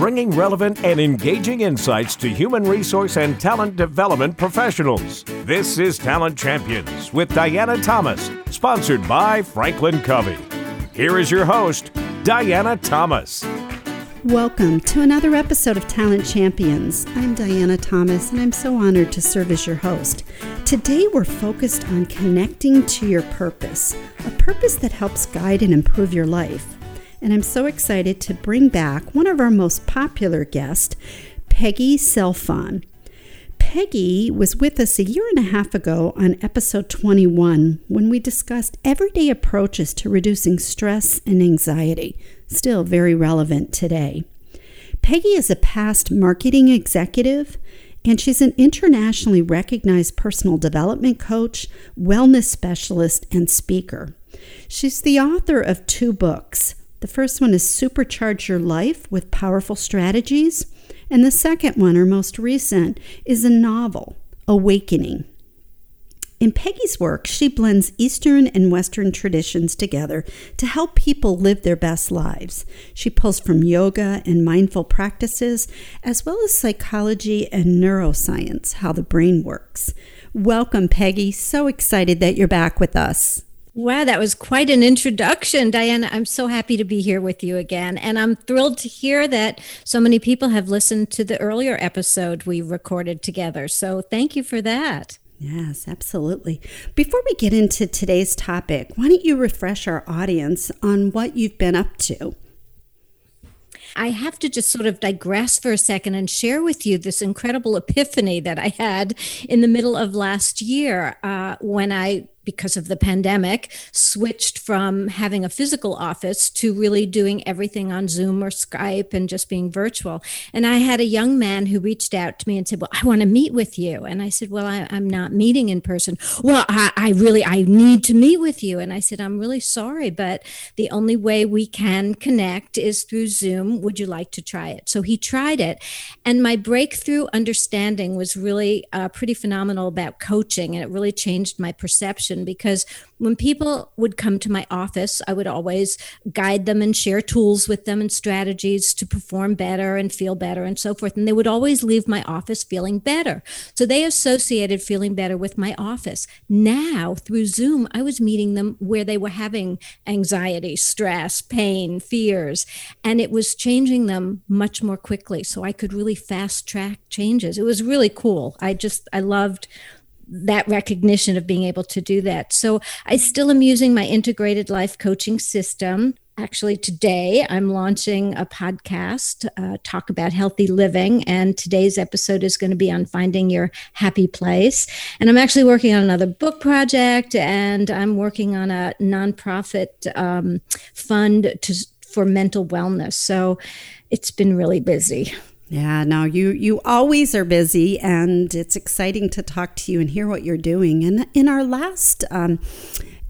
bringing relevant and engaging insights to human resource and talent development professionals. This is Talent Champions with Diana Thomas, sponsored by Franklin Covey. Here is your host, Diana Thomas. Welcome to another episode of Talent Champions. I'm Diana Thomas, and I'm so honored to serve as your host. Today, we're focused on connecting to your purpose, a purpose that helps guide and improve your life. And I'm so excited to bring back one of our most popular guests, Peggy Sealfon. Peggy was with us a year and a half ago on episode 21 when we discussed everyday approaches to reducing stress and anxiety still very relevant today. Peggy is a past marketing executive, and she's an internationally recognized personal development coach, wellness specialist, and speaker. She's the author of two books. The first one is Supercharge Your Life with Powerful Strategies, and the second one, or most recent, is a novel, Awakening. In Peggy's work, she blends Eastern and Western traditions together to help people live their best lives. She pulls from yoga and mindful practices, as well as psychology and neuroscience, how the brain works. Welcome, Peggy. So excited that you're back with us. Wow, that was quite an introduction, Diana. I'm so happy to be here with you again. And I'm thrilled to hear that so many people have listened to the earlier episode we recorded together. So thank you for that. Yes, absolutely. Before we get into today's topic, why don't you refresh our audience on what you've been up to? I have to just sort of digress for a second and share with you this incredible epiphany that I had in the middle of last year uh, when I because of the pandemic, switched from having a physical office to really doing everything on Zoom or Skype and just being virtual. And I had a young man who reached out to me and said, Well, I want to meet with you. And I said, Well, I, am not meeting in person. Well, I, I really, I need to meet with you. And I said, I'm really sorry, but the only way we can connect is through Zoom. Would you like to try it? So he tried it. And my breakthrough understanding was really uh, pretty phenomenal about coaching. And it really changed my perception because when people would come to my office, I would always guide them and share tools with them and strategies to perform better and feel better and so forth. And they would always leave my office feeling better. So they associated feeling better with my office. Now, through Zoom, I was meeting them where they were having anxiety, stress, pain, fears, and it was changing them much more quickly. So I could really fast track changes. It was really cool. I just, I loved that recognition of being able to do that. So I still am using my integrated life coaching system. Actually, today I'm launching a podcast, uh, talk about healthy living. And today's episode is going to be on finding your happy place. And I'm actually working on another book project, and I'm working on a nonprofit um, fund to, for mental wellness. So it's been really busy. Yeah, no, you you always are busy, and it's exciting to talk to you and hear what you're doing. And in our last um,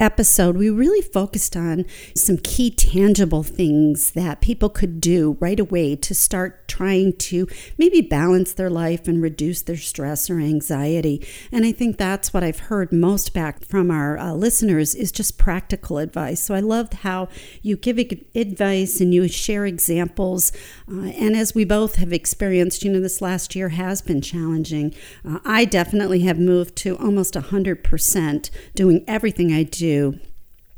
episode, we really focused on some key tangible things that people could do right away to start trying to maybe balance their life and reduce their stress or anxiety. And I think that's what I've heard most back from our uh, listeners is just practical advice. So I loved how you give advice and you share examples. Uh, and as we both have experienced, you know, this last year has been challenging. Uh, I definitely have moved to almost 100% doing everything I do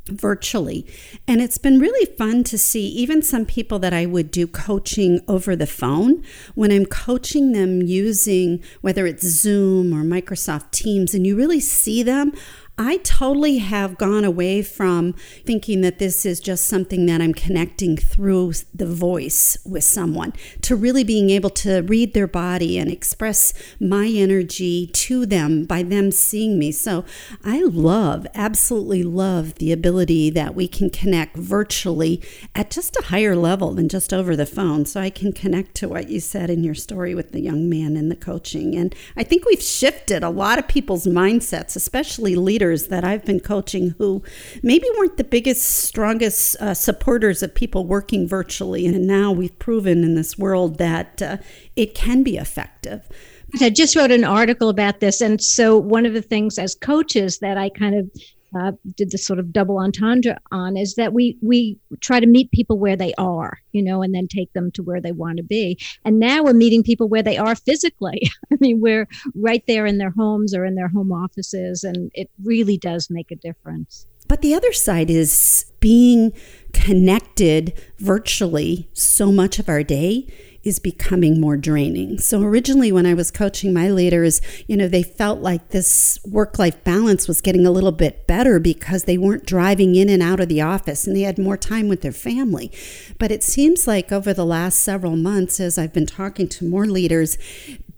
virtually. And it's been really fun to see even some people that I would do coaching over the phone when I'm coaching them using whether it's Zoom or Microsoft Teams, and you really see them. I totally have gone away from thinking that this is just something that I'm connecting through the voice with someone to really being able to read their body and express my energy to them by them seeing me. So I love, absolutely love the ability that we can connect virtually at just a higher level than just over the phone. So I can connect to what you said in your story with the young man and the coaching. And I think we've shifted a lot of people's mindsets, especially leaders that I've been coaching who maybe weren't the biggest, strongest uh, supporters of people working virtually. And now we've proven in this world that uh, it can be effective. I just wrote an article about this. And so, one of the things as coaches that I kind of uh, did the sort of double entendre on is that we we try to meet people where they are, you know, and then take them to where they want to be. And now we're meeting people where they are physically. I mean, we're right there in their homes or in their home offices, and it really does make a difference. But the other side is being connected virtually so much of our day is becoming more draining. So originally when I was coaching my leaders, you know, they felt like this work-life balance was getting a little bit better because they weren't driving in and out of the office and they had more time with their family. But it seems like over the last several months as I've been talking to more leaders,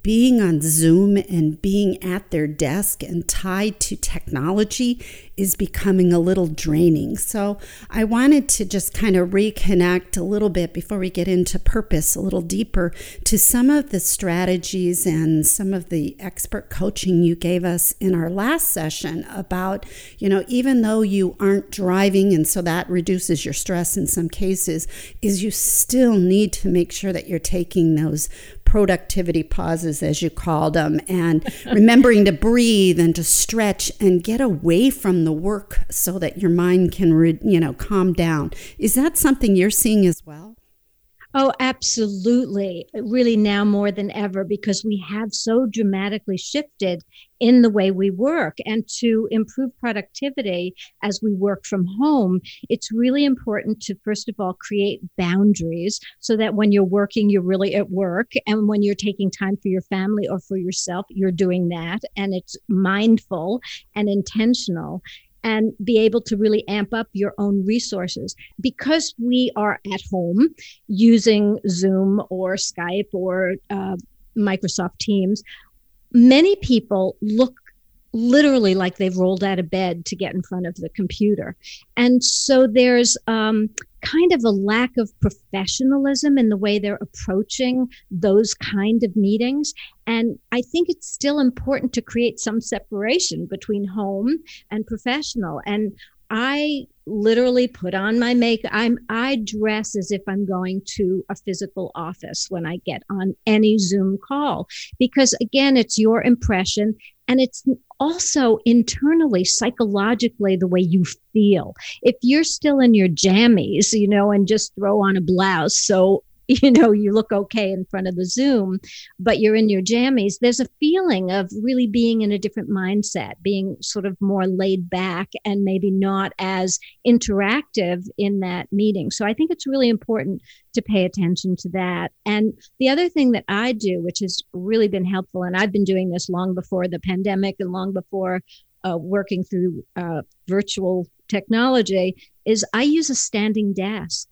being on Zoom and being at their desk and tied to technology is becoming a little draining. So I wanted to just kind of reconnect a little bit before we get into purpose a little deeper to some of the strategies and some of the expert coaching you gave us in our last session about, you know, even though you aren't driving and so that reduces your stress in some cases, is you still need to make sure that you're taking those productivity pauses as you called them and remembering to breathe and to stretch and get away from the work so that your mind can, re, you know, calm down. Is that something you're seeing as well? Oh, absolutely. Really, now more than ever, because we have so dramatically shifted in the way we work. And to improve productivity as we work from home, it's really important to, first of all, create boundaries so that when you're working, you're really at work. And when you're taking time for your family or for yourself, you're doing that. And it's mindful and intentional and be able to really amp up your own resources. Because we are at home using Zoom or Skype or uh, Microsoft Teams, many people look literally like they've rolled out of bed to get in front of the computer. And so there's um, kind of a lack of professionalism in the way they're approaching those kind of meetings. And I think it's still important to create some separation between home and professional. And I literally put on my makeup. I'm I dress as if I'm going to a physical office when I get on any Zoom call because again, it's your impression and it's also internally, psychologically, the way you feel. If you're still in your jammies, you know, and just throw on a blouse, so you know you look okay in front of the zoom but you're in your jammies there's a feeling of really being in a different mindset being sort of more laid back and maybe not as interactive in that meeting. So i think it's really important to pay attention to that. And the other thing that i do which has really been helpful and i've been doing this long before the pandemic and long before uh, working through uh, virtual technology is i use a standing desk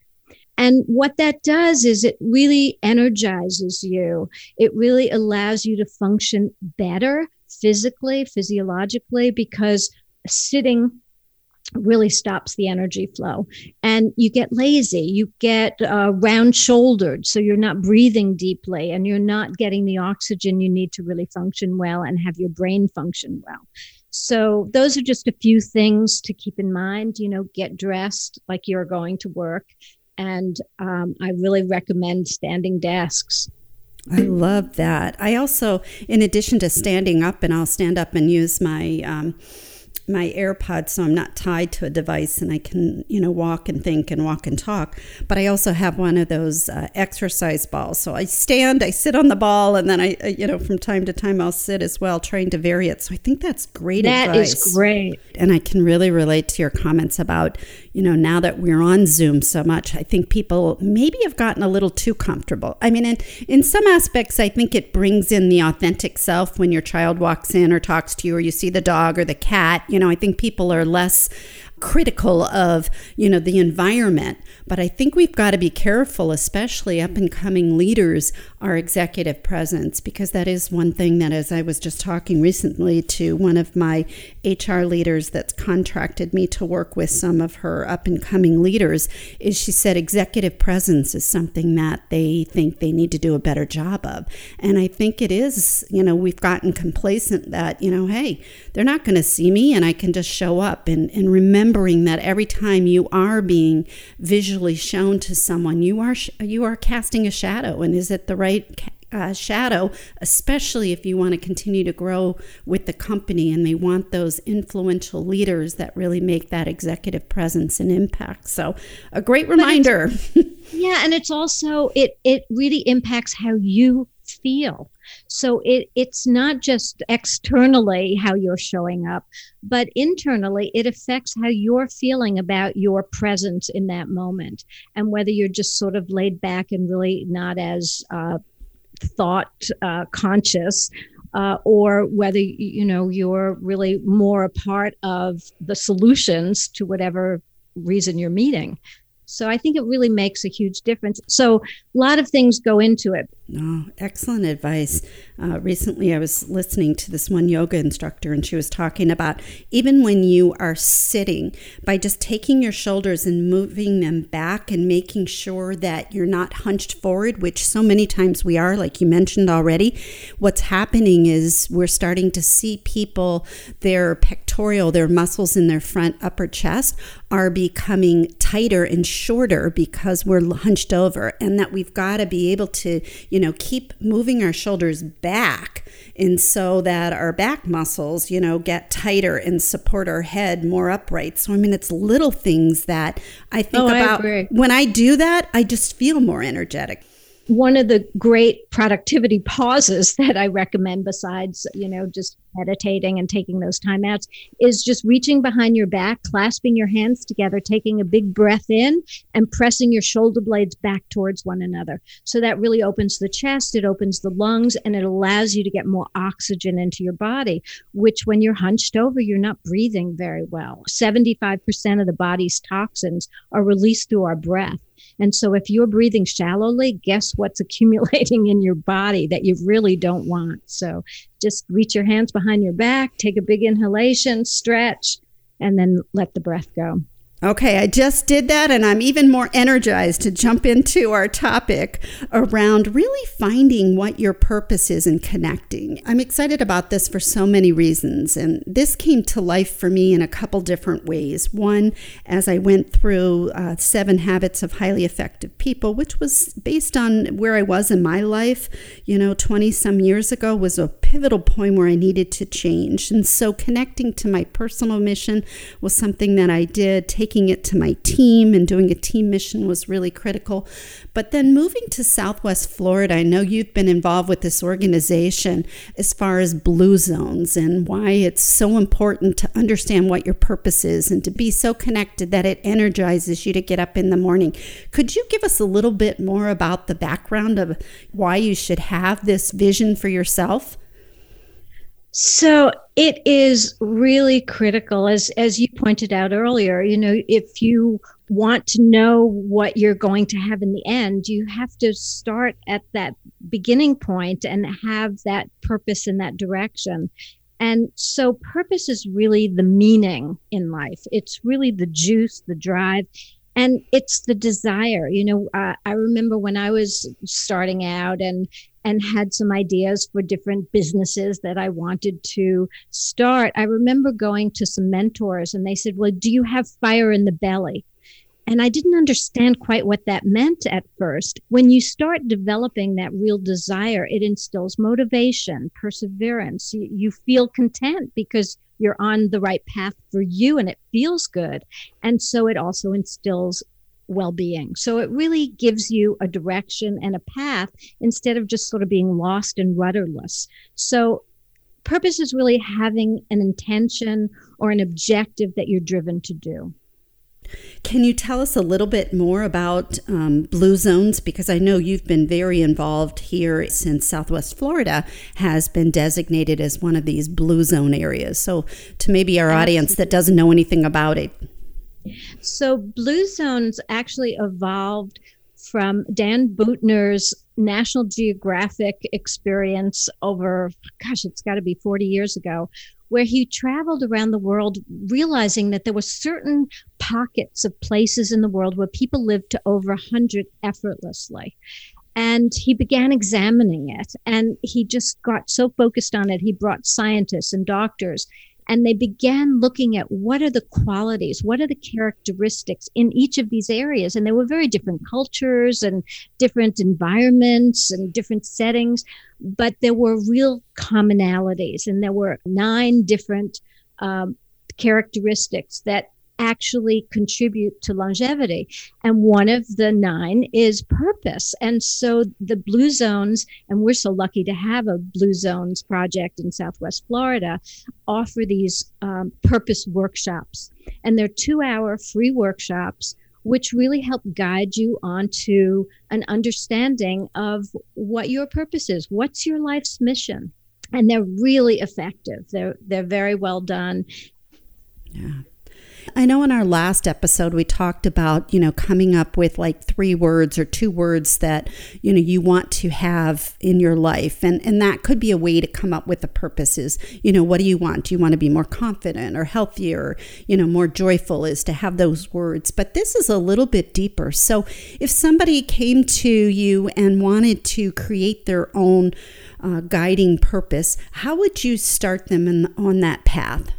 and what that does is it really energizes you. It really allows you to function better physically, physiologically, because sitting really stops the energy flow. And you get lazy. You get uh, round shouldered. So you're not breathing deeply and you're not getting the oxygen you need to really function well and have your brain function well. So those are just a few things to keep in mind. You know get dressed like you're going to work and um, I really recommend standing desks. I love that. I also, in addition to standing up, and I'll stand up and use my um, my AirPods so I'm not tied to a device and I can, you know, walk and think and walk and talk. But I also have one of those uh, exercise balls. So I stand, I sit on the ball, and then I, uh, you know, from time to time I'll sit as well, trying to vary it. So I think that's great that advice. That is great. And I can really relate to your comments about, you know, now that we're on Zoom so much, I think people maybe have gotten a little too comfortable. I mean, in, in some aspects, I think it brings in the authentic self when your child walks in or talks to you or you see the dog or the cat you know, I think people are less critical of you know the environment. But i think we've got to be careful especially up and coming leaders our executive presence because that is one thing that as i was just talking recently to one of my hr leaders that's contracted me to work with some of her up and coming leaders is she said executive presence is something that they think they need to do a better job of. And i think it is you know we've gotten complacent that you know hey they're not going to see me and i can just show up and, and remember remembering that every time you are being visually shown to someone, you are you are casting a shadow. And is it the right uh, shadow, especially if you want to continue to grow with the company and they want those influential leaders that really make that executive presence and impact. So, a great reminder. yeah, and it's also it it really impacts how you feel. So it it's not just externally how you're showing up, but internally it affects how you're feeling about your presence in that moment and whether you're just sort of laid back and really not as uh, thought uh, conscious uh, or whether you know you're really more a part of the solutions to whatever reason you're meeting so I think it really makes a huge difference. So a lot of things go into it. Oh, excellent advice. Uh, recently, I was listening to this one yoga instructor, and she was talking about even when you are sitting, by just taking your shoulders and moving them back and making sure that you're not hunched forward, which so many times we are, like you mentioned already. What's happening is we're starting to see people, their pectoral, their muscles in their front upper chest are becoming tighter and shorter because we're hunched over, and that we've got to be able to, you know, keep moving our shoulders back and so that our back muscles, you know, get tighter and support our head more upright. So I mean it's little things that I think oh, about I when I do that, I just feel more energetic one of the great productivity pauses that I recommend, besides, you know, just meditating and taking those timeouts, is just reaching behind your back, clasping your hands together, taking a big breath in, and pressing your shoulder blades back towards one another. So that really opens the chest, it opens the lungs, and it allows you to get more oxygen into your body, which when you're hunched over, you're not breathing very well. 75% of the body's toxins are released through our breath. And so if you're breathing shallowly, guess what's accumulating in your body that you really don't want? So just reach your hands behind your back, take a big inhalation, stretch, and then let the breath go. Okay, I just did that, and I'm even more energized to jump into our topic around really finding what your purpose is and connecting. I'm excited about this for so many reasons, and this came to life for me in a couple different ways. One, as I went through uh, Seven Habits of Highly Effective People, which was based on where I was in my life, you know, 20 some years ago, was a pivotal point where I needed to change. And so connecting to my personal mission was something that I did. Taking it to my team and doing a team mission was really critical. But then moving to Southwest Florida, I know you've been involved with this organization as far as blue zones and why it's so important to understand what your purpose is and to be so connected that it energizes you to get up in the morning. Could you give us a little bit more about the background of why you should have this vision for yourself? So it is really critical, as as you pointed out earlier. You know, if you want to know what you're going to have in the end, you have to start at that beginning point and have that purpose in that direction. And so, purpose is really the meaning in life. It's really the juice, the drive, and it's the desire. You know, uh, I remember when I was starting out and and had some ideas for different businesses that I wanted to start. I remember going to some mentors and they said, Well, do you have fire in the belly? And I didn't understand quite what that meant at first. When you start developing that real desire, it instills motivation, perseverance. You, you, feel content because you're on the right path for you and it feels good. And so it also instills well being. So it really gives you a direction and a path instead of just sort of being lost and rudderless. So purpose is really having an intention or an objective that you're driven to do. Can you tell us a little bit more about um, blue zones? Because I know you've been very involved here since Southwest Florida has been designated as one of these blue zone areas. So, to maybe our Absolutely. audience that doesn't know anything about it, so Blue Zones actually evolved from Dan Buettner's National Geographic experience over, gosh, it's got to be 40 years ago, where he traveled around the world realizing that there were certain pockets of places in the world where people lived to over 100 effortlessly. And he began examining it and he just got so focused on it. He brought scientists and doctors And they began looking at what are the qualities, what are the characteristics in each of these areas. And there were very different cultures and different environments and different settings, but there were real commonalities. And there were nine different um, characteristics that actually contribute to longevity. And one of the nine is purpose. And so the Blue Zones, and we're so lucky to have a Blue Zones project in Southwest Florida, offer these um, purpose workshops. And they're two hour free workshops which really help guide you onto an understanding of what your purpose is. What's your life's mission? And they're really effective. They're they're very well done. Yeah. I know in our last episode we talked about, you know, coming up with like three words or two words that, you know, you want to have in your life. And and that could be a way to come up with the purposes. You know, what do you want? Do you want to be more confident or healthier, or, you know, more joyful is to have those words. But this is a little bit deeper. So if somebody came to you and wanted to create their own uh, guiding purpose, how would you start them in, on that path?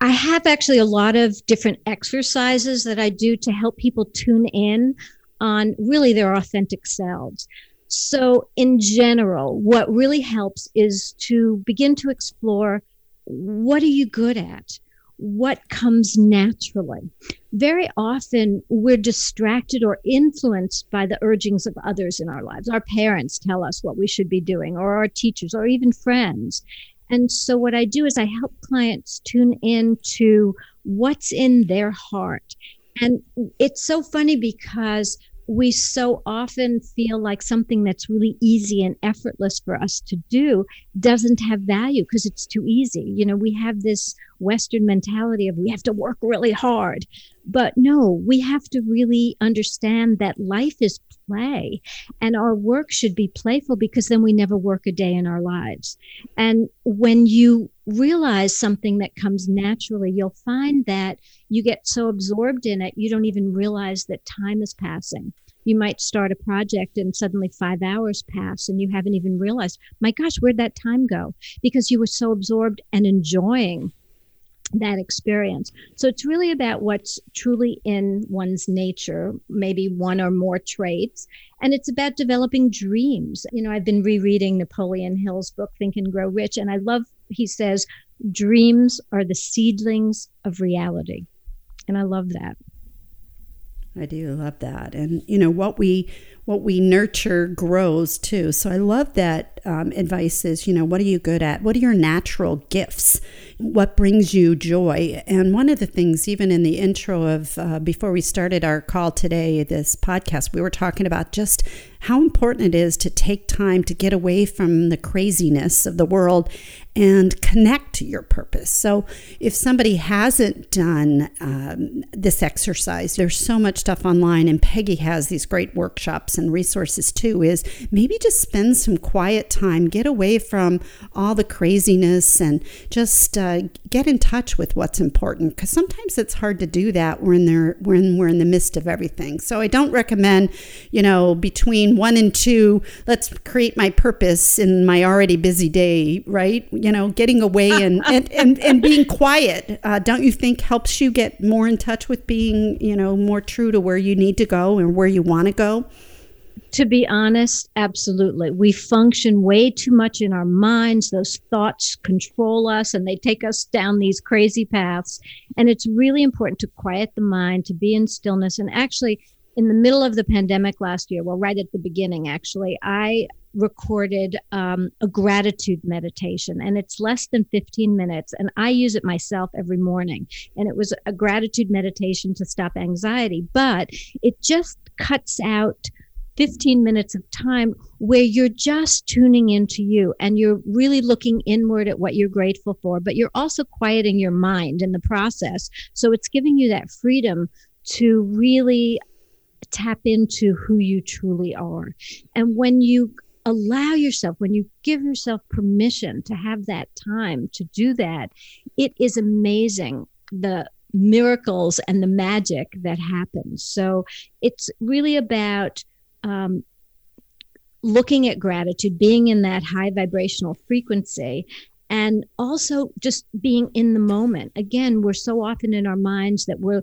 I have actually a lot of different exercises that I do to help people tune in on really their authentic selves. So, in general, what really helps is to begin to explore what are you good at? What comes naturally? Very often, we're distracted or influenced by the urgings of others in our lives. Our parents tell us what we should be doing, or our teachers, or even friends. And so what I do is I help clients tune in to what's in their heart. And it's so funny because we so often feel like something that's really easy and effortless for us to do doesn't have value because it's too easy. You know, we have this Western mentality of we have to work really hard. But no, we have to really understand that life is play and our work should be playful because then we never work a day in our lives. And when you realize something that comes naturally, you'll find that you get so absorbed in it, you don't even realize that time is passing. You might start a project and suddenly five hours pass and you haven't even realized, my gosh, where'd that time go? Because you were so absorbed and enjoying that experience. So it's really about what's truly in one's nature, maybe one or more traits. And it's about developing dreams. You know, I've been rereading Napoleon Hill's book, Think and Grow Rich, and I love, he says, dreams are the seedlings of reality. And I love that. I do love that. And, you know, what we what we nurture grows too. So I love that um, advice is, you know, what are you good at? What are your natural gifts? What brings you joy? And one of the things, even in the intro of uh, before we started our call today, this podcast, we were talking about just how important it is to take time to get away from the craziness of the world and connect to your purpose. So, if somebody hasn't done um, this exercise, there's so much stuff online, and Peggy has these great workshops and resources too. Is maybe just spend some quiet time, get away from all the craziness, and just uh, get in touch with what's important. Because sometimes it's hard to do that when there when we're in the midst of everything. So, I don't recommend, you know, between one and two, let's create my purpose in my already busy day, right? You know, getting away and, and, and, and being quiet, uh, don't you think helps you get more in touch with being, you know, more true to where you need to go and where you want to go? To be honest, absolutely. We function way too much in our minds. Those thoughts control us and they take us down these crazy paths. And it's really important to quiet the mind, to be in stillness. And actually, in the middle of the pandemic last year, well, right at the beginning, actually, I recorded um, a gratitude meditation, and it's less than 15 minutes. And I use it myself every morning. And it was a gratitude meditation to stop anxiety, but it just cuts out 15 minutes of time where you're just tuning into you and you're really looking inward at what you're grateful for, but you're also quieting your mind in the process. So it's giving you that freedom to really tap into who you truly are. And when you allow yourself, when you give yourself permission to have that time to do that, it is amazing the miracles and the magic that happens. So it's really about um, looking at gratitude, being in that high vibrational frequency, and also just being in the moment. Again, we're so often in our minds that we're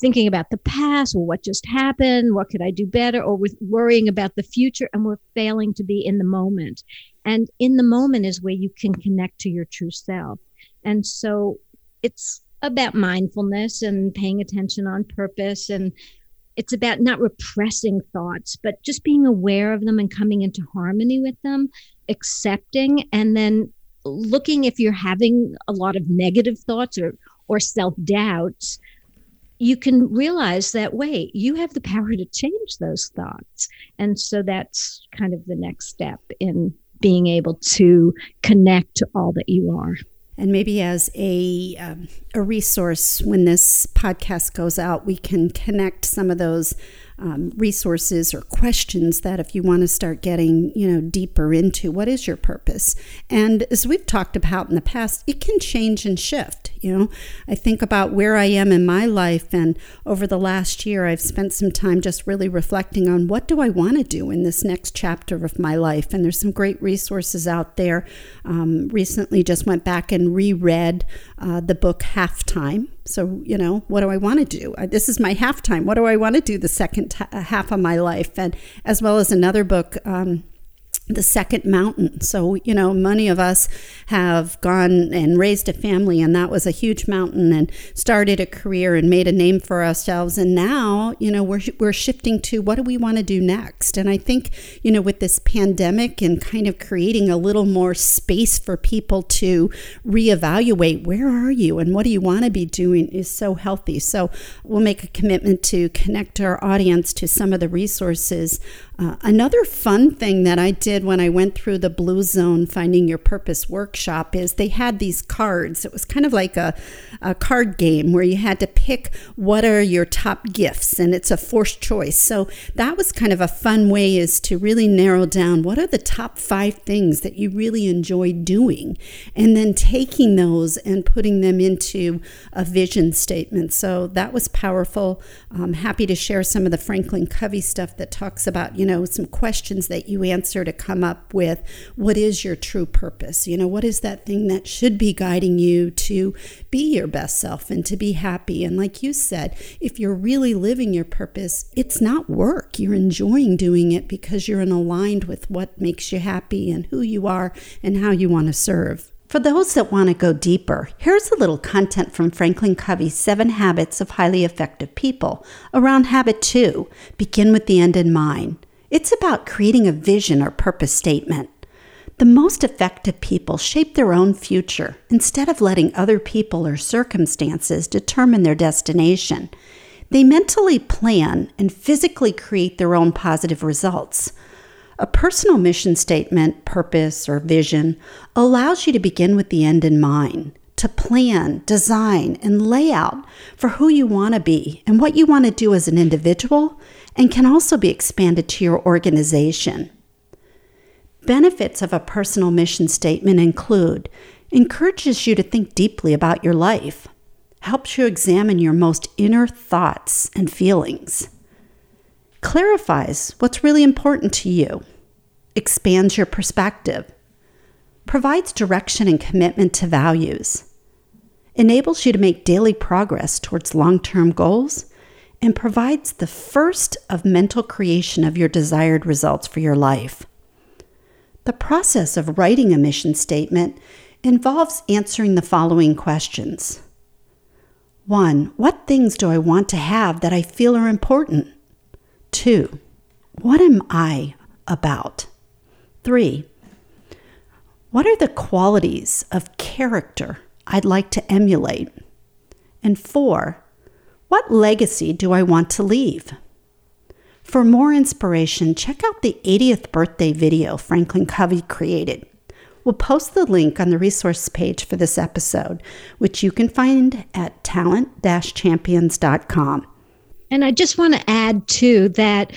thinking about the past or what just happened, what could I do better, or with worrying about the future, and we're failing to be in the moment. And in the moment is where you can connect to your true self. And so it's about mindfulness and paying attention on purpose and it's about not repressing thoughts but just being aware of them and coming into harmony with them accepting and then looking if you're having a lot of negative thoughts or or self-doubts you can realize that wait you have the power to change those thoughts. And so that's kind of the next step in being able to connect to all that you are. And maybe as a um, a resource when this podcast goes out, we can connect some of those um, resources or questions that if you want to start getting you know deeper into what is your purpose. And as we've talked about in the past it can change and shift you know? I think about where i am in my life and over the last year i've spent some time just really reflecting on what do i want to do in this next chapter of my life? And there's some great resources out there. Um, recently just went back and reread uh, the book halftime so, you know, what do I want to do? Uh, this is my halftime. What do I want to do the second t- half of my life? And as well as another book, um, the second mountain. So, you know, many of us have gone and raised a family, and that was a huge mountain, and started a career and made a name for ourselves. And now, you know, we're, we're shifting to what do we want to do next? And I think, you know, with this pandemic and kind of creating a little more space for people to reevaluate where are you and what do you want to be doing is so healthy. So, we'll make a commitment to connect our audience to some of the resources uh, another fun thing that I did when I went through the Blue Zone Finding Your Purpose workshop is they had these cards. It was kind of like a, a card game where you had to pick what are your top gifts, and it's a forced choice. So that was kind of a fun way is to really narrow down what are the top five things that you really enjoy doing, and then taking those and putting them into a vision statement. So that was powerful. I'm happy to share some of the Franklin Covey stuff that talks about, you know, some questions that you answer to come up with what is your true purpose? You know, what is that thing that should be guiding you to be your best self and to be happy? And like you said, if you're really living your purpose, it's not work. You're enjoying doing it because you're in aligned with what makes you happy and who you are and how you want to serve. For those that want to go deeper, here's a little content from Franklin Covey's Seven Habits of Highly Effective People around habit two begin with the end in mind. It's about creating a vision or purpose statement. The most effective people shape their own future instead of letting other people or circumstances determine their destination. They mentally plan and physically create their own positive results. A personal mission statement, purpose, or vision allows you to begin with the end in mind, to plan, design, and lay out for who you want to be and what you want to do as an individual, and can also be expanded to your organization. Benefits of a personal mission statement include encourages you to think deeply about your life, helps you examine your most inner thoughts and feelings clarifies what's really important to you, expands your perspective, provides direction and commitment to values, enables you to make daily progress towards long term goals, and provides the first of mental creation of your desired results for your life. The process of writing a mission statement involves answering the following questions. 1. What things do I want to have that I feel are important? Two, what am I about? Three, what are the qualities of character I'd like to emulate? And four, what legacy do I want to leave? For more inspiration, check out the 80th birthday video Franklin Covey created. We'll post the link on the resource page for this episode, which you can find at talent champions.com. And I just want to add too that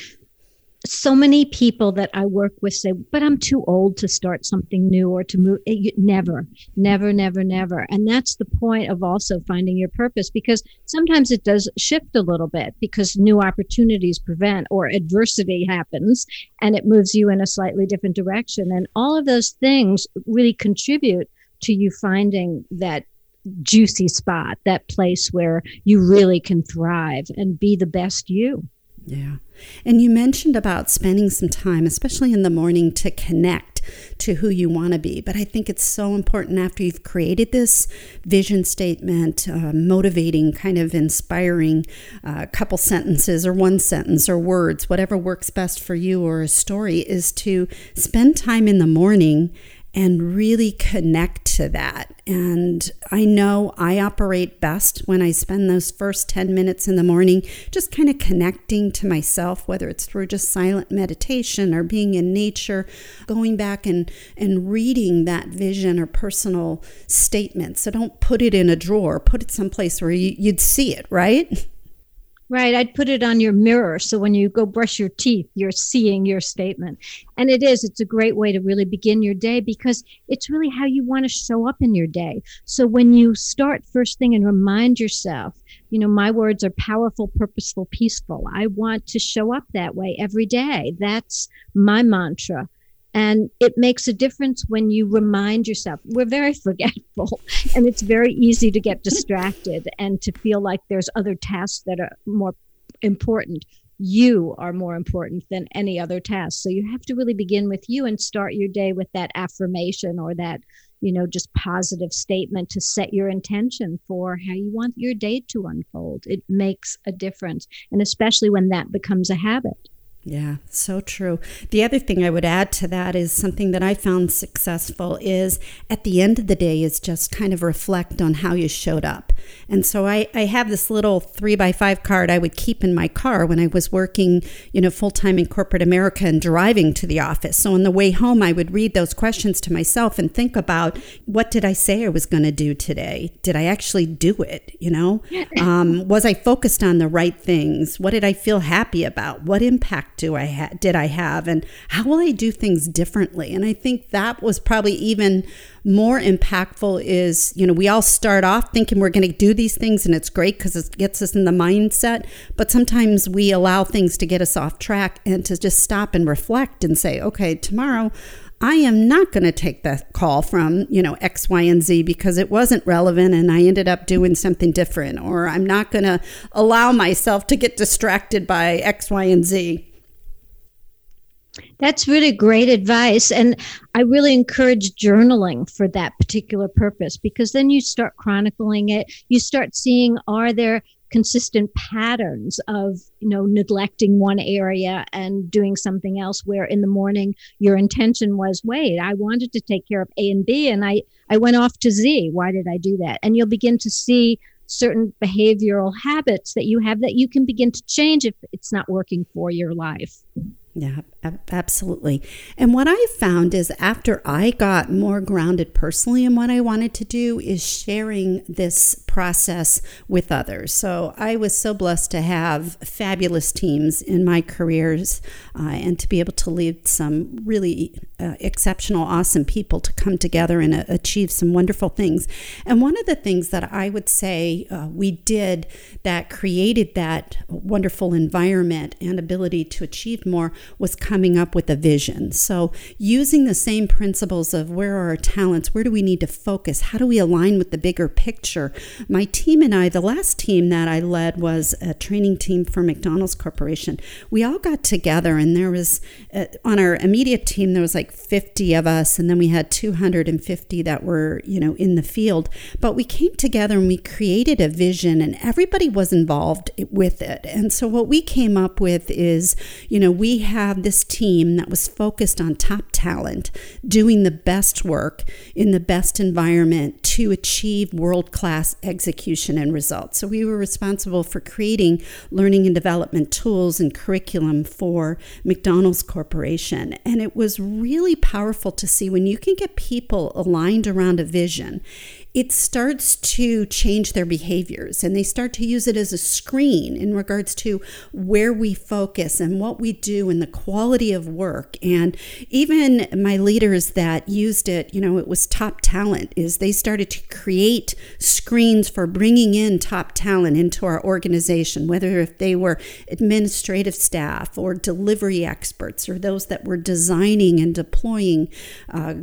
so many people that I work with say, but I'm too old to start something new or to move. Eh, never, never, never, never. And that's the point of also finding your purpose because sometimes it does shift a little bit because new opportunities prevent or adversity happens and it moves you in a slightly different direction. And all of those things really contribute to you finding that juicy spot, that place where you really can thrive and be the best you. Yeah. And you mentioned about spending some time, especially in the morning, to connect to who you want to be. But I think it's so important after you've created this vision statement, uh, motivating, kind of inspiring uh, couple sentences or one sentence or words, whatever works best for you or a story, is to spend time in the morning and really connect to that. And I know I operate best when I spend those first 10 minutes in the morning just kind of connecting to myself, whether it's through just silent meditation or being in nature, going back and, and reading that vision or personal statement. So don't put it in a drawer, put it someplace where you, you'd see it, right? Right. I'd put it on your mirror. So when you go brush your teeth, you're seeing your statement. And it is, it's a great way to really begin your day because it's really how you want to show up in your day. So when you start first thing and remind yourself, you know, my words are powerful, purposeful, peaceful. I want to show up that way every day. That's my mantra. And it makes a difference when you remind yourself. We're very forgetful, and it's very easy to get distracted and to feel like there's other tasks that are more important. You are more important than any other task. So you have to really begin with you and start your day with that affirmation or that, you know, just positive statement to set your intention for how you want your day to unfold. It makes a difference. And especially when that becomes a habit. Yeah, so true. The other thing I would add to that is something that I found successful is at the end of the day is just kind of reflect on how you showed up. And so I, I have this little three by five card I would keep in my car when I was working, you know, full time in corporate America and driving to the office. So on the way home, I would read those questions to myself and think about what did I say I was going to do today? Did I actually do it? You know, um, was I focused on the right things? What did I feel happy about? What impact do I ha- did I have and how will I do things differently? And I think that was probably even more impactful is, you know, we all start off thinking we're going to do these things and it's great because it gets us in the mindset, but sometimes we allow things to get us off track and to just stop and reflect and say, okay, tomorrow I am not going to take that call from, you know, X, Y, and Z because it wasn't relevant and I ended up doing something different. Or I'm not going to allow myself to get distracted by X, Y, and Z. That's really great advice. And I really encourage journaling for that particular purpose because then you start chronicling it. You start seeing are there consistent patterns of you know neglecting one area and doing something else where in the morning your intention was wait i wanted to take care of a and b and i i went off to z why did i do that and you'll begin to see certain behavioral habits that you have that you can begin to change if it's not working for your life yeah, absolutely. And what I found is after I got more grounded personally in what I wanted to do is sharing this process with others. So I was so blessed to have fabulous teams in my careers uh, and to be able to lead some really uh, exceptional, awesome people to come together and uh, achieve some wonderful things. And one of the things that I would say uh, we did that created that wonderful environment and ability to achieve more was coming up with a vision. So, using the same principles of where are our talents, where do we need to focus, how do we align with the bigger picture? My team and I, the last team that I led was a training team for McDonald's Corporation. We all got together, and there was uh, on our immediate team, there was like 50 of us, and then we had 250 that were, you know, in the field. But we came together and we created a vision, and everybody was involved with it. And so, what we came up with is, you know, we have this team that was focused on top talent, doing the best work in the best environment to achieve world class execution and results. So we were responsible for creating learning and development tools and curriculum for McDonald's Corporation. And it was really powerful to see when you can get people aligned around a vision it starts to change their behaviors and they start to use it as a screen in regards to where we focus and what we do and the quality of work. And even my leaders that used it you know it was top talent is they started to create screens for bringing in top talent into our organization whether if they were administrative staff or delivery experts or those that were designing and deploying uh,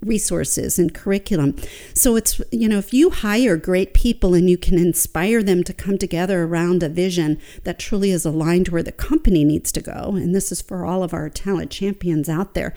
resources and curriculum. So it's, you know, if you hire great people and you can inspire them to come together around a vision that truly is aligned where the company needs to go, and this is for all of our talent champions out there,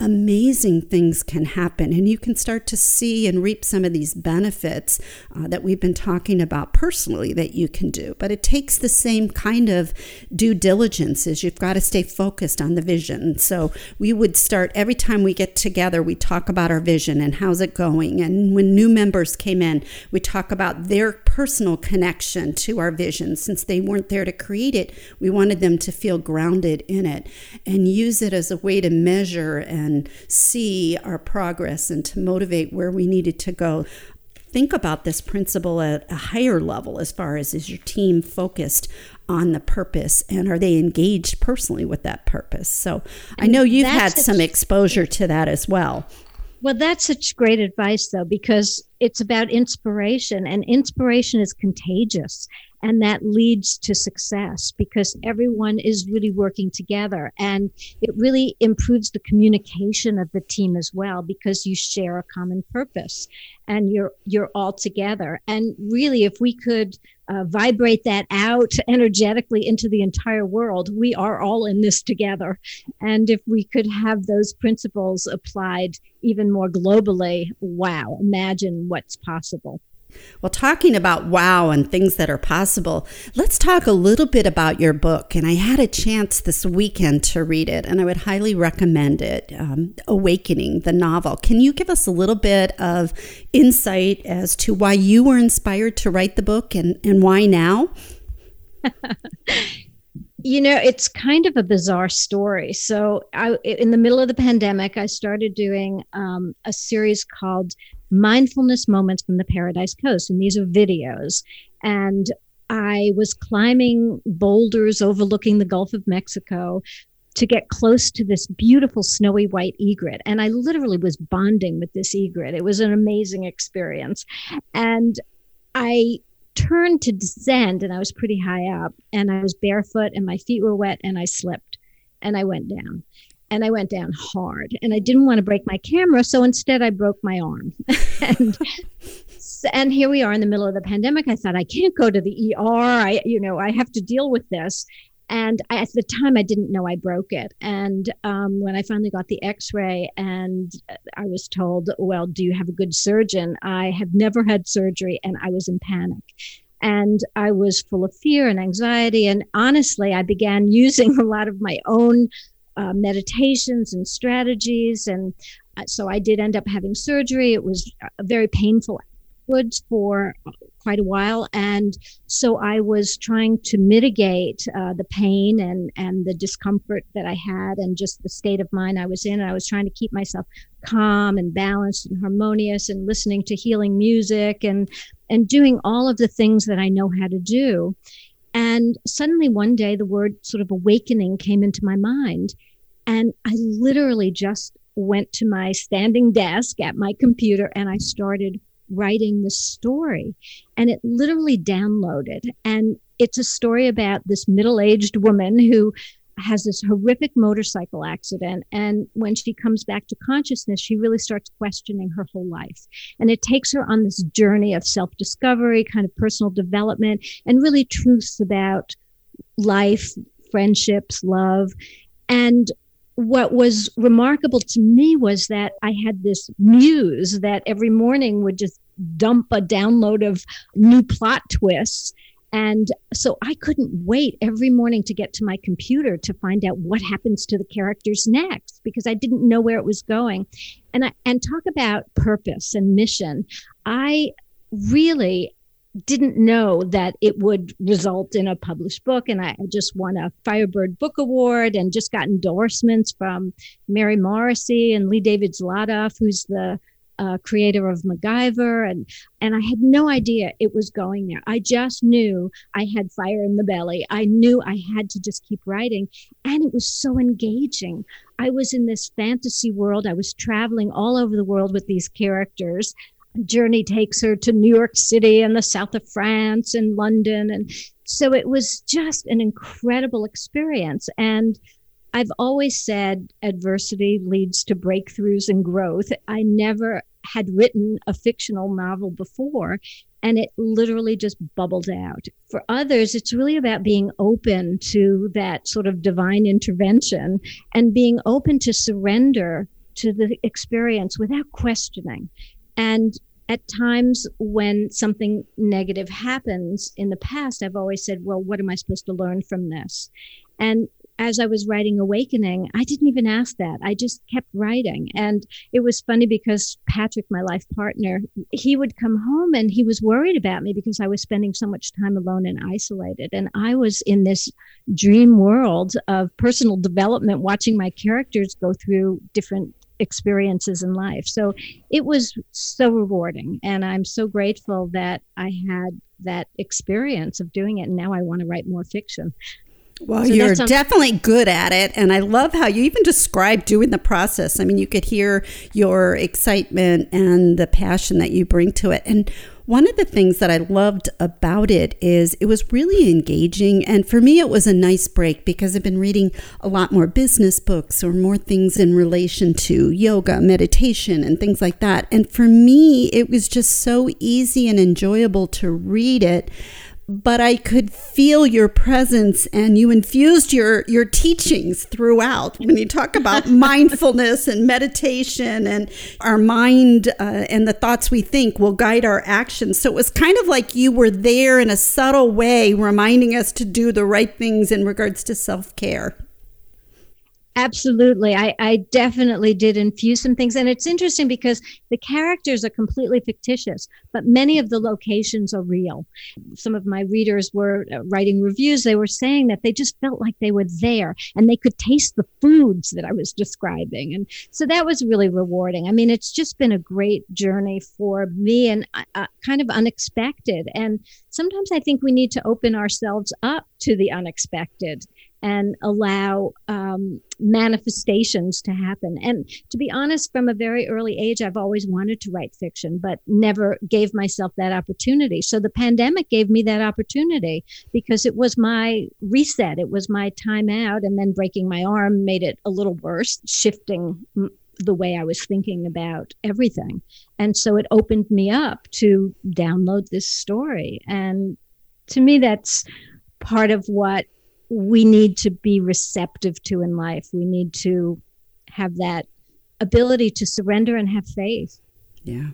amazing things can happen. And you can start to see and reap some of these benefits uh, that we've been talking about personally that you can do. But it takes the same kind of due diligence as you've got to stay focused on the vision. So we would start every time we get together, we talk about our vision and how's it going. And when new members came in, we talk about their personal connection to our vision. Since they weren't there to create it, we wanted them to feel grounded in it and use it as a way to measure and and see our progress and to motivate where we needed to go. Think about this principle at a higher level as far as is your team focused on the purpose and are they engaged personally with that purpose? So I know you've had some exposure to that as well. Well, that's such great advice, though, because it's about inspiration, and inspiration is contagious and that leads to success because everyone is really working together. And it really improves the communication of the team as well because you share a common purpose and you're you're all together. And really if we could uh, vibrate that out energetically into the entire world we are all in this together. And if we could have those principles applied even more globally wow imagine what's possible well, talking about wow and things that are possible, let's talk a little bit about your book. And I had a chance this weekend to read it, and I would highly recommend it um, Awakening, the novel. Can you give us a little bit of insight as to why you were inspired to write the book and, and why now? you know it's kind of a bizarre story so I, in the middle of the pandemic i started doing um, a series called mindfulness moments from the Paradise Coast. And these are videos. And I was climbing boulders overlooking the Gulf of Mexico to get close to this beautiful snowy white egret. And I literally was bonding with this egret. It was an amazing experience. And I turned to descend, and I was pretty high up, and I was barefoot, and my feet were wet, and I slipped and I went down and I went down hard and I didn't want to break my camera. So instead I broke my arm. and, and here we are in the middle of the pandemic. I thought I can't go to the ER. I, you know, I have to deal with this. And I, at the time, I didn't know I broke it. And um, when I finally got the x ray and I was told, well, do you have a good surgeon? I have never had surgery and I was in panic and I was full of fear and anxiety. And honestly, I began using a lot of my own uh, meditations and strategies. And uh, so I did end up having surgery. It was uh, very painful afterwards for quite a while. And so I was trying to mitigate uh, the pain and, and the discomfort that I had and just the state of mind I was in. And I was trying to keep myself calm and balanced and harmonious and listening to healing music and, and doing all of the things that I know how to do. And suddenly one day the word sort of awakening came into my mind. And I literally just went to my standing desk at my computer and I started writing the story. And it literally downloaded. And it's a story about this middle aged woman who has this horrific motorcycle accident. And when she comes back to consciousness, she really starts questioning her whole life. And it takes her on this journey of self discovery, kind of personal development, and really truths about life, friendships, love. And what was remarkable to me was that I had this muse that every morning would just dump a download of new plot twists and so I couldn't wait every morning to get to my computer to find out what happens to the characters next because I didn't know where it was going. And I, and talk about purpose and mission. I really didn't know that it would result in a published book. And I just won a Firebird Book Award and just got endorsements from Mary Morrissey and Lee David Zlotoff, who's the uh, creator of MacGyver, and and I had no idea it was going there. I just knew I had fire in the belly. I knew I had to just keep writing, and it was so engaging. I was in this fantasy world. I was traveling all over the world with these characters. Journey takes her to New York City and the south of France and London, and so it was just an incredible experience. And I've always said adversity leads to breakthroughs and growth. I never had written a fictional novel before and it literally just bubbled out. For others, it's really about being open to that sort of divine intervention and being open to surrender to the experience without questioning. And at times when something negative happens in the past, I've always said, well, what am I supposed to learn from this? And as I was writing Awakening, I didn't even ask that. I just kept writing. And it was funny because Patrick, my life partner, he would come home and he was worried about me because I was spending so much time alone and isolated. And I was in this dream world of personal development, watching my characters go through different experiences in life. So it was so rewarding. And I'm so grateful that I had that experience of doing it. And now I want to write more fiction. Well, so you're definitely good at it. And I love how you even describe doing the process. I mean, you could hear your excitement and the passion that you bring to it. And one of the things that I loved about it is it was really engaging. And for me, it was a nice break because I've been reading a lot more business books or more things in relation to yoga, meditation, and things like that. And for me, it was just so easy and enjoyable to read it but I could feel your presence and you infused your your teachings throughout. When you talk about mindfulness and meditation and our mind uh, and the thoughts we think will guide our actions. So it was kind of like you were there in a subtle way reminding us to do the right things in regards to self-care Absolutely. I, I definitely did infuse some things. And it's interesting because the characters are completely fictitious, but many of the locations are real. Some of my readers were uh, writing reviews. They were saying that they just felt like they were there and they could taste the foods that I was describing. And so that was really rewarding. I mean, it's just been a great journey for me and uh, uh kind of unexpected. And sometimes I think we need to open ourselves up to the unexpected and allow um, manifestations to happen. And to be honest, from a very early age, I've always wanted to write fiction, but never gave myself that opportunity. So the pandemic gave me that opportunity because it was my reset, it was my time out, and then breaking my arm made it a little worse, shifting the way I was thinking about everything. And so it opened me up to download this story. And to me, that's part of what we need to be receptive to in life. We need to have that ability to surrender and have faith. Yeah.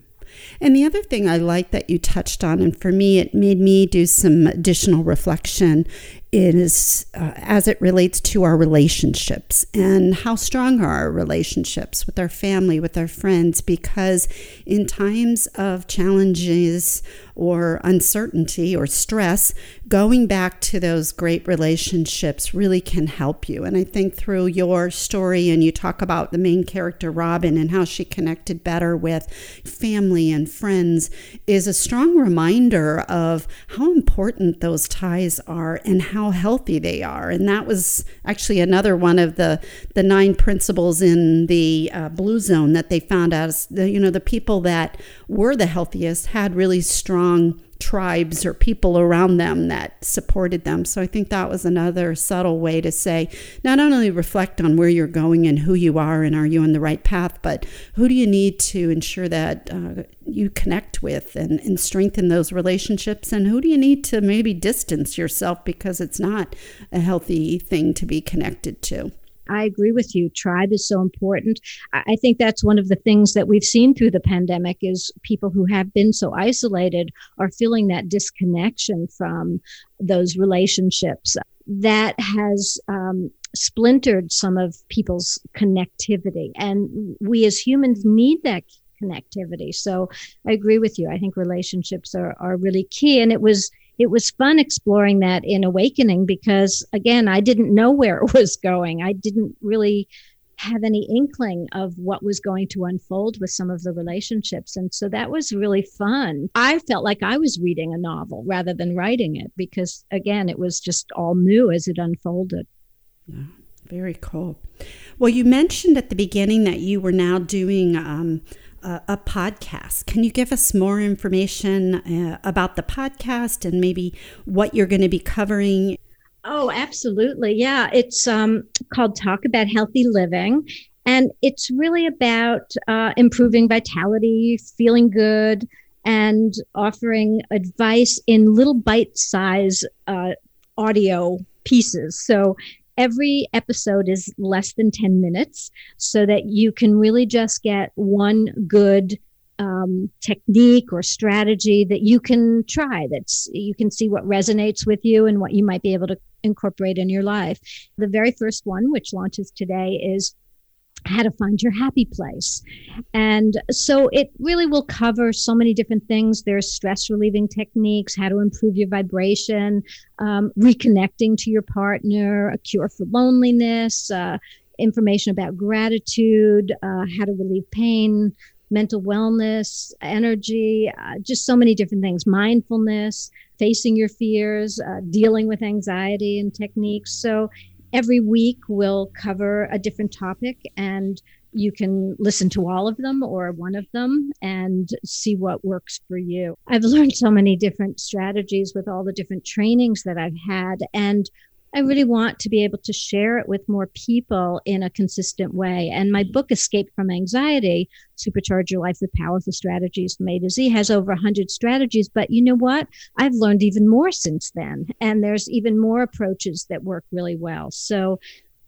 And the other thing I like that you touched on, and for me, it made me do some additional reflection, is uh, as it relates to our relationships and how strong are our relationships with our family, with our friends, because in times of challenges or uncertainty or stress, going back to those great relationships really can help you. And I think through your story, and you talk about the main character, Robin, and how she connected better with family and friends, is a strong reminder of how important those ties are and how how healthy they are. And that was actually another one of the, the nine principles in the uh, blue zone that they found out. Is the, you know, the people that were the healthiest had really strong tribes or people around them that supported them. So I think that was another subtle way to say not only reflect on where you're going and who you are and are you on the right path, but who do you need to ensure that uh, you connect with and, and strengthen those relationships and who do you need to maybe distance yourself because it's not a healthy thing to be connected to. I agree with you. Tribe is so important. I think that's one of the things that we've seen through the pandemic is people who have been so isolated are feeling that disconnection from those relationships. That has um, splintered some of people's connectivity, and we as humans need that connectivity. So I agree with you. I think relationships are, are really key. And it was it was fun exploring that in Awakening because, again, I didn't know where it was going. I didn't really have any inkling of what was going to unfold with some of the relationships. And so that was really fun. I felt like I was reading a novel rather than writing it because, again, it was just all new as it unfolded. Yeah, very cool. Well, you mentioned at the beginning that you were now doing um, a, podcast. Can you give us more information uh, about the podcast and maybe what you're going to be covering? Oh, absolutely. Yeah. It's um, called Talk About Healthy Living. And it's really about uh, improving vitality, feeling good, and offering advice in little bite size uh, audio pieces. So every episode is less than 10 minutes so that you can really just get one good um, technique or strategy that you can try that's you can see what resonates with you and what you might be able to incorporate in your life. The very first one which launches today is how to find your happy place. And so it really will cover so many different things. There's stress relieving techniques, how to improve your vibration, um, reconnecting to your partner, a cure for loneliness, uh, information about gratitude, uh, how to relieve pain, mental wellness, energy, uh, just so many different things, mindfulness, facing your fears, uh, dealing with anxiety and techniques. So every week we'll cover a different topic and you can listen to all of them or one of them and see what works for you. I've learned so many different strategies with all the different trainings that I've had. And I really want to be able to share it with more people in a consistent way. And my book, Escape from Anxiety Supercharge Your Life with Powerful Strategies from A to Z, has over 100 strategies. But you know what? I've learned even more since then. And there's even more approaches that work really well. So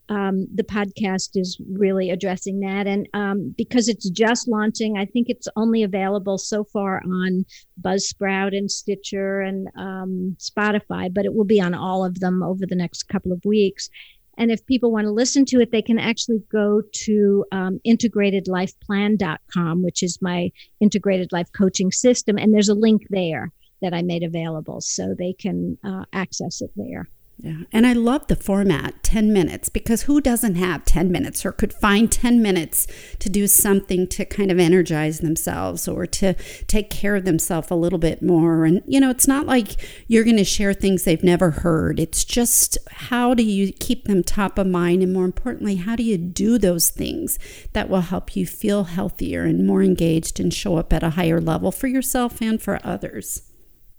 um, the podcast is really addressing that. And um, because it's just launching, I think it's only available so far on Buzzsprout and Stitcher and um, Spotify, but it will be on all of them over the next couple of weeks. And if people want to listen to it, they can actually go to um, integratedlifeplan.com, which is my integrated life coaching system. And there's a link there that I made available so they can uh, access it there. Yeah. And I love the format 10 minutes because who doesn't have 10 minutes or could find 10 minutes to do something to kind of energize themselves or to take care of themselves a little bit more? And, you know, it's not like you're going to share things they've never heard. It's just how do you keep them top of mind? And more importantly, how do you do those things that will help you feel healthier and more engaged and show up at a higher level for yourself and for others?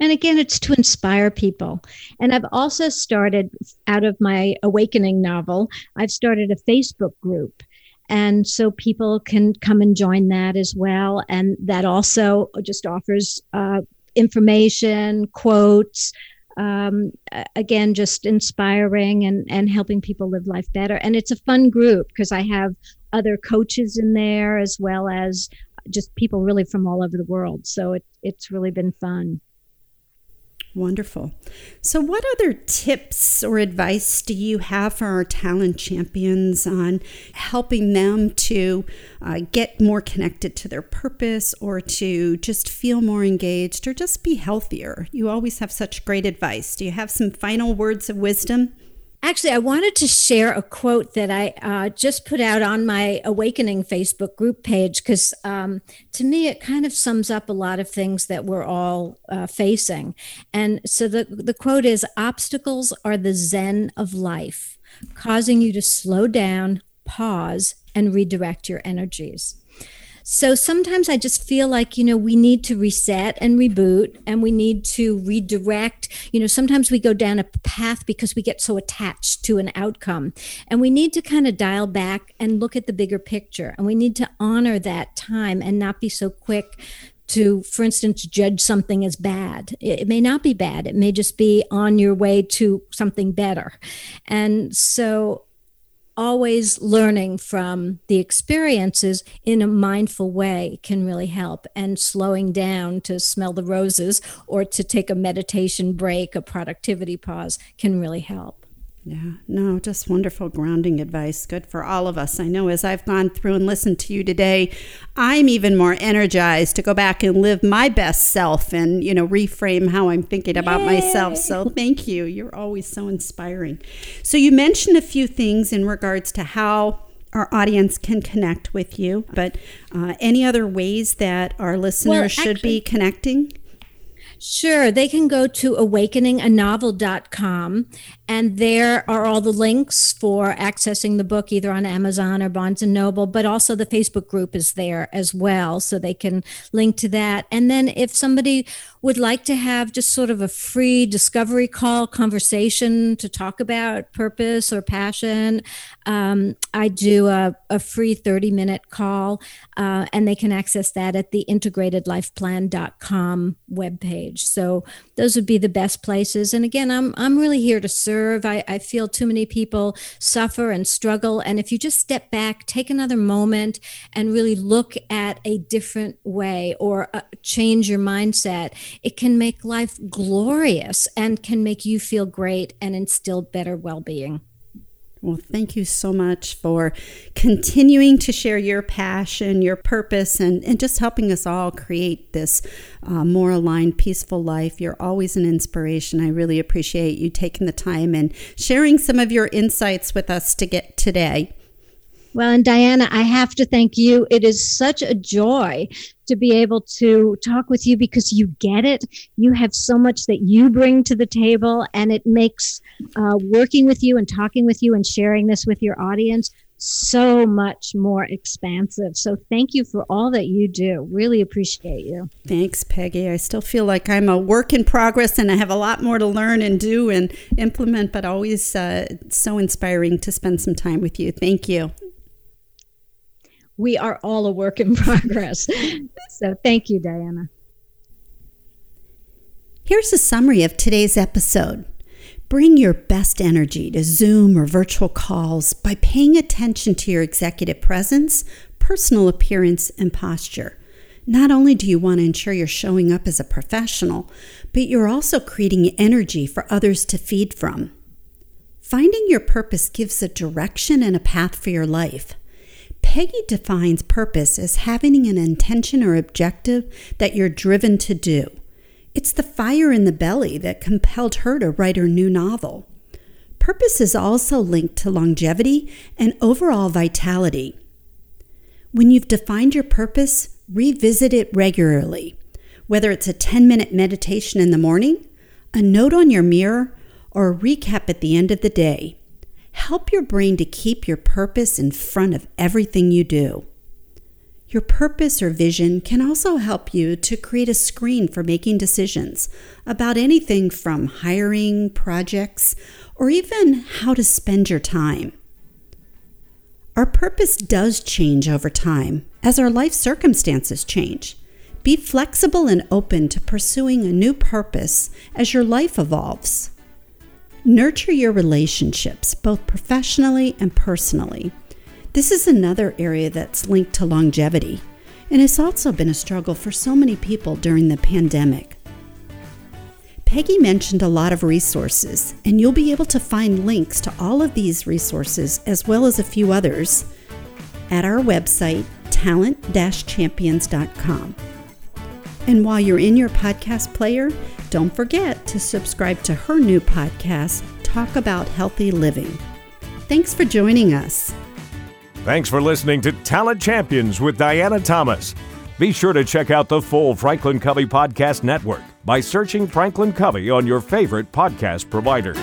And again, it's to inspire people. And I've also started out of my awakening novel, I've started a Facebook group. And so people can come and join that as well. And that also just offers uh, information, quotes, um, again, just inspiring and, and helping people live life better. And it's a fun group because I have other coaches in there as well as just people really from all over the world. So it, it's really been fun. Wonderful. So, what other tips or advice do you have for our talent champions on helping them to uh, get more connected to their purpose or to just feel more engaged or just be healthier? You always have such great advice. Do you have some final words of wisdom? Actually, I wanted to share a quote that I uh, just put out on my Awakening Facebook group page because um, to me it kind of sums up a lot of things that we're all uh, facing. And so the, the quote is Obstacles are the zen of life, causing you to slow down, pause, and redirect your energies. So sometimes I just feel like, you know, we need to reset and reboot and we need to redirect. You know, sometimes we go down a path because we get so attached to an outcome. And we need to kind of dial back and look at the bigger picture. And we need to honor that time and not be so quick to, for instance, judge something as bad. It may not be bad, it may just be on your way to something better. And so always learning from the experiences in a mindful way can really help. And slowing down to smell the roses or to take a meditation break a productivity pause can really help yeah, no, just wonderful grounding advice. Good for all of us. I know as I've gone through and listened to you today, I'm even more energized to go back and live my best self and, you know, reframe how I'm thinking about Yay. myself. So thank you. You're always so inspiring. So you mentioned a few things in regards to how our audience can connect with you, but uh, any other ways that our listeners well, actually, should be connecting? Sure. They can go to awakeninganovel.com And there are all the links for accessing the book either on Amazon or Barnes and Noble, but also the Facebook group is there as well. So they can link to that. And then if somebody would like to have just sort of a free discovery call conversation to talk about purpose or passion, um, I do a, a, free 30 minute call, uh, and they can access that at the integratedlifeplan.com webpage. So those would be the best places. And again, I'm, I'm really here to serve. I, I feel too many people suffer and struggle. And if you just step back, take another moment, and really look at a different way or uh, change your mindset, it can make life glorious and can make you feel great and instill better well being. Well, thank you so much for continuing to share your passion, your purpose, and, and just helping us all create this uh, more aligned, peaceful life. You're always an inspiration. I really appreciate you taking the time and sharing some of your insights with us to get today. Well, and Diana, I have to thank you. It is such a joy to be able to talk with you because you get it. You have so much that you bring to the table, and it makes uh, working with you and talking with you and sharing this with your audience so much more expansive. So thank you for all that you do. Really appreciate you. Thanks, Peggy. I still feel like I'm a work in progress and I have a lot more to learn and do and implement, but always uh, so inspiring to spend some time with you. Thank you we are all a work in progress. so thank you, Diana. Here's a summary of today's episode. Bring your best energy to Zoom or virtual calls by paying attention to your executive presence, personal appearance, and posture. Not only do you want to ensure you're showing up as a professional, but you're also creating energy for others to feed from. Finding your purpose gives a direction and a path for your life. Peggy defines purpose as having an intention or objective that you're driven to do. It's the fire in the belly that compelled her to write her new novel. Purpose is also linked to longevity and overall vitality. When you've defined your purpose, revisit it regularly, whether it's a 10 minute meditation in the morning, a note on your mirror, or a recap at the end of the day. Help your brain to keep your purpose in front of everything you do. Your purpose or vision can also help you to create a screen for making decisions about anything from hiring, projects, or even how to spend your time. Our purpose does change over time as our life circumstances change. Be flexible and open to pursuing a new purpose as your life evolves. Nurture your relationships, both professionally and personally. This is another area that's linked to longevity, and it's also been a struggle for so many people during the pandemic. Peggy mentioned a lot of resources, and you'll be able to find links to all of these resources as well as a few others at our website, talent champions.com. And while you're in your podcast player, don't forget to subscribe to her new podcast, Talk About Healthy Living. Thanks for joining us. Thanks for listening to Talent Champions with Diana Thomas. Be sure to check out the full Franklin Covey Podcast Network by searching Franklin Covey on your favorite podcast provider.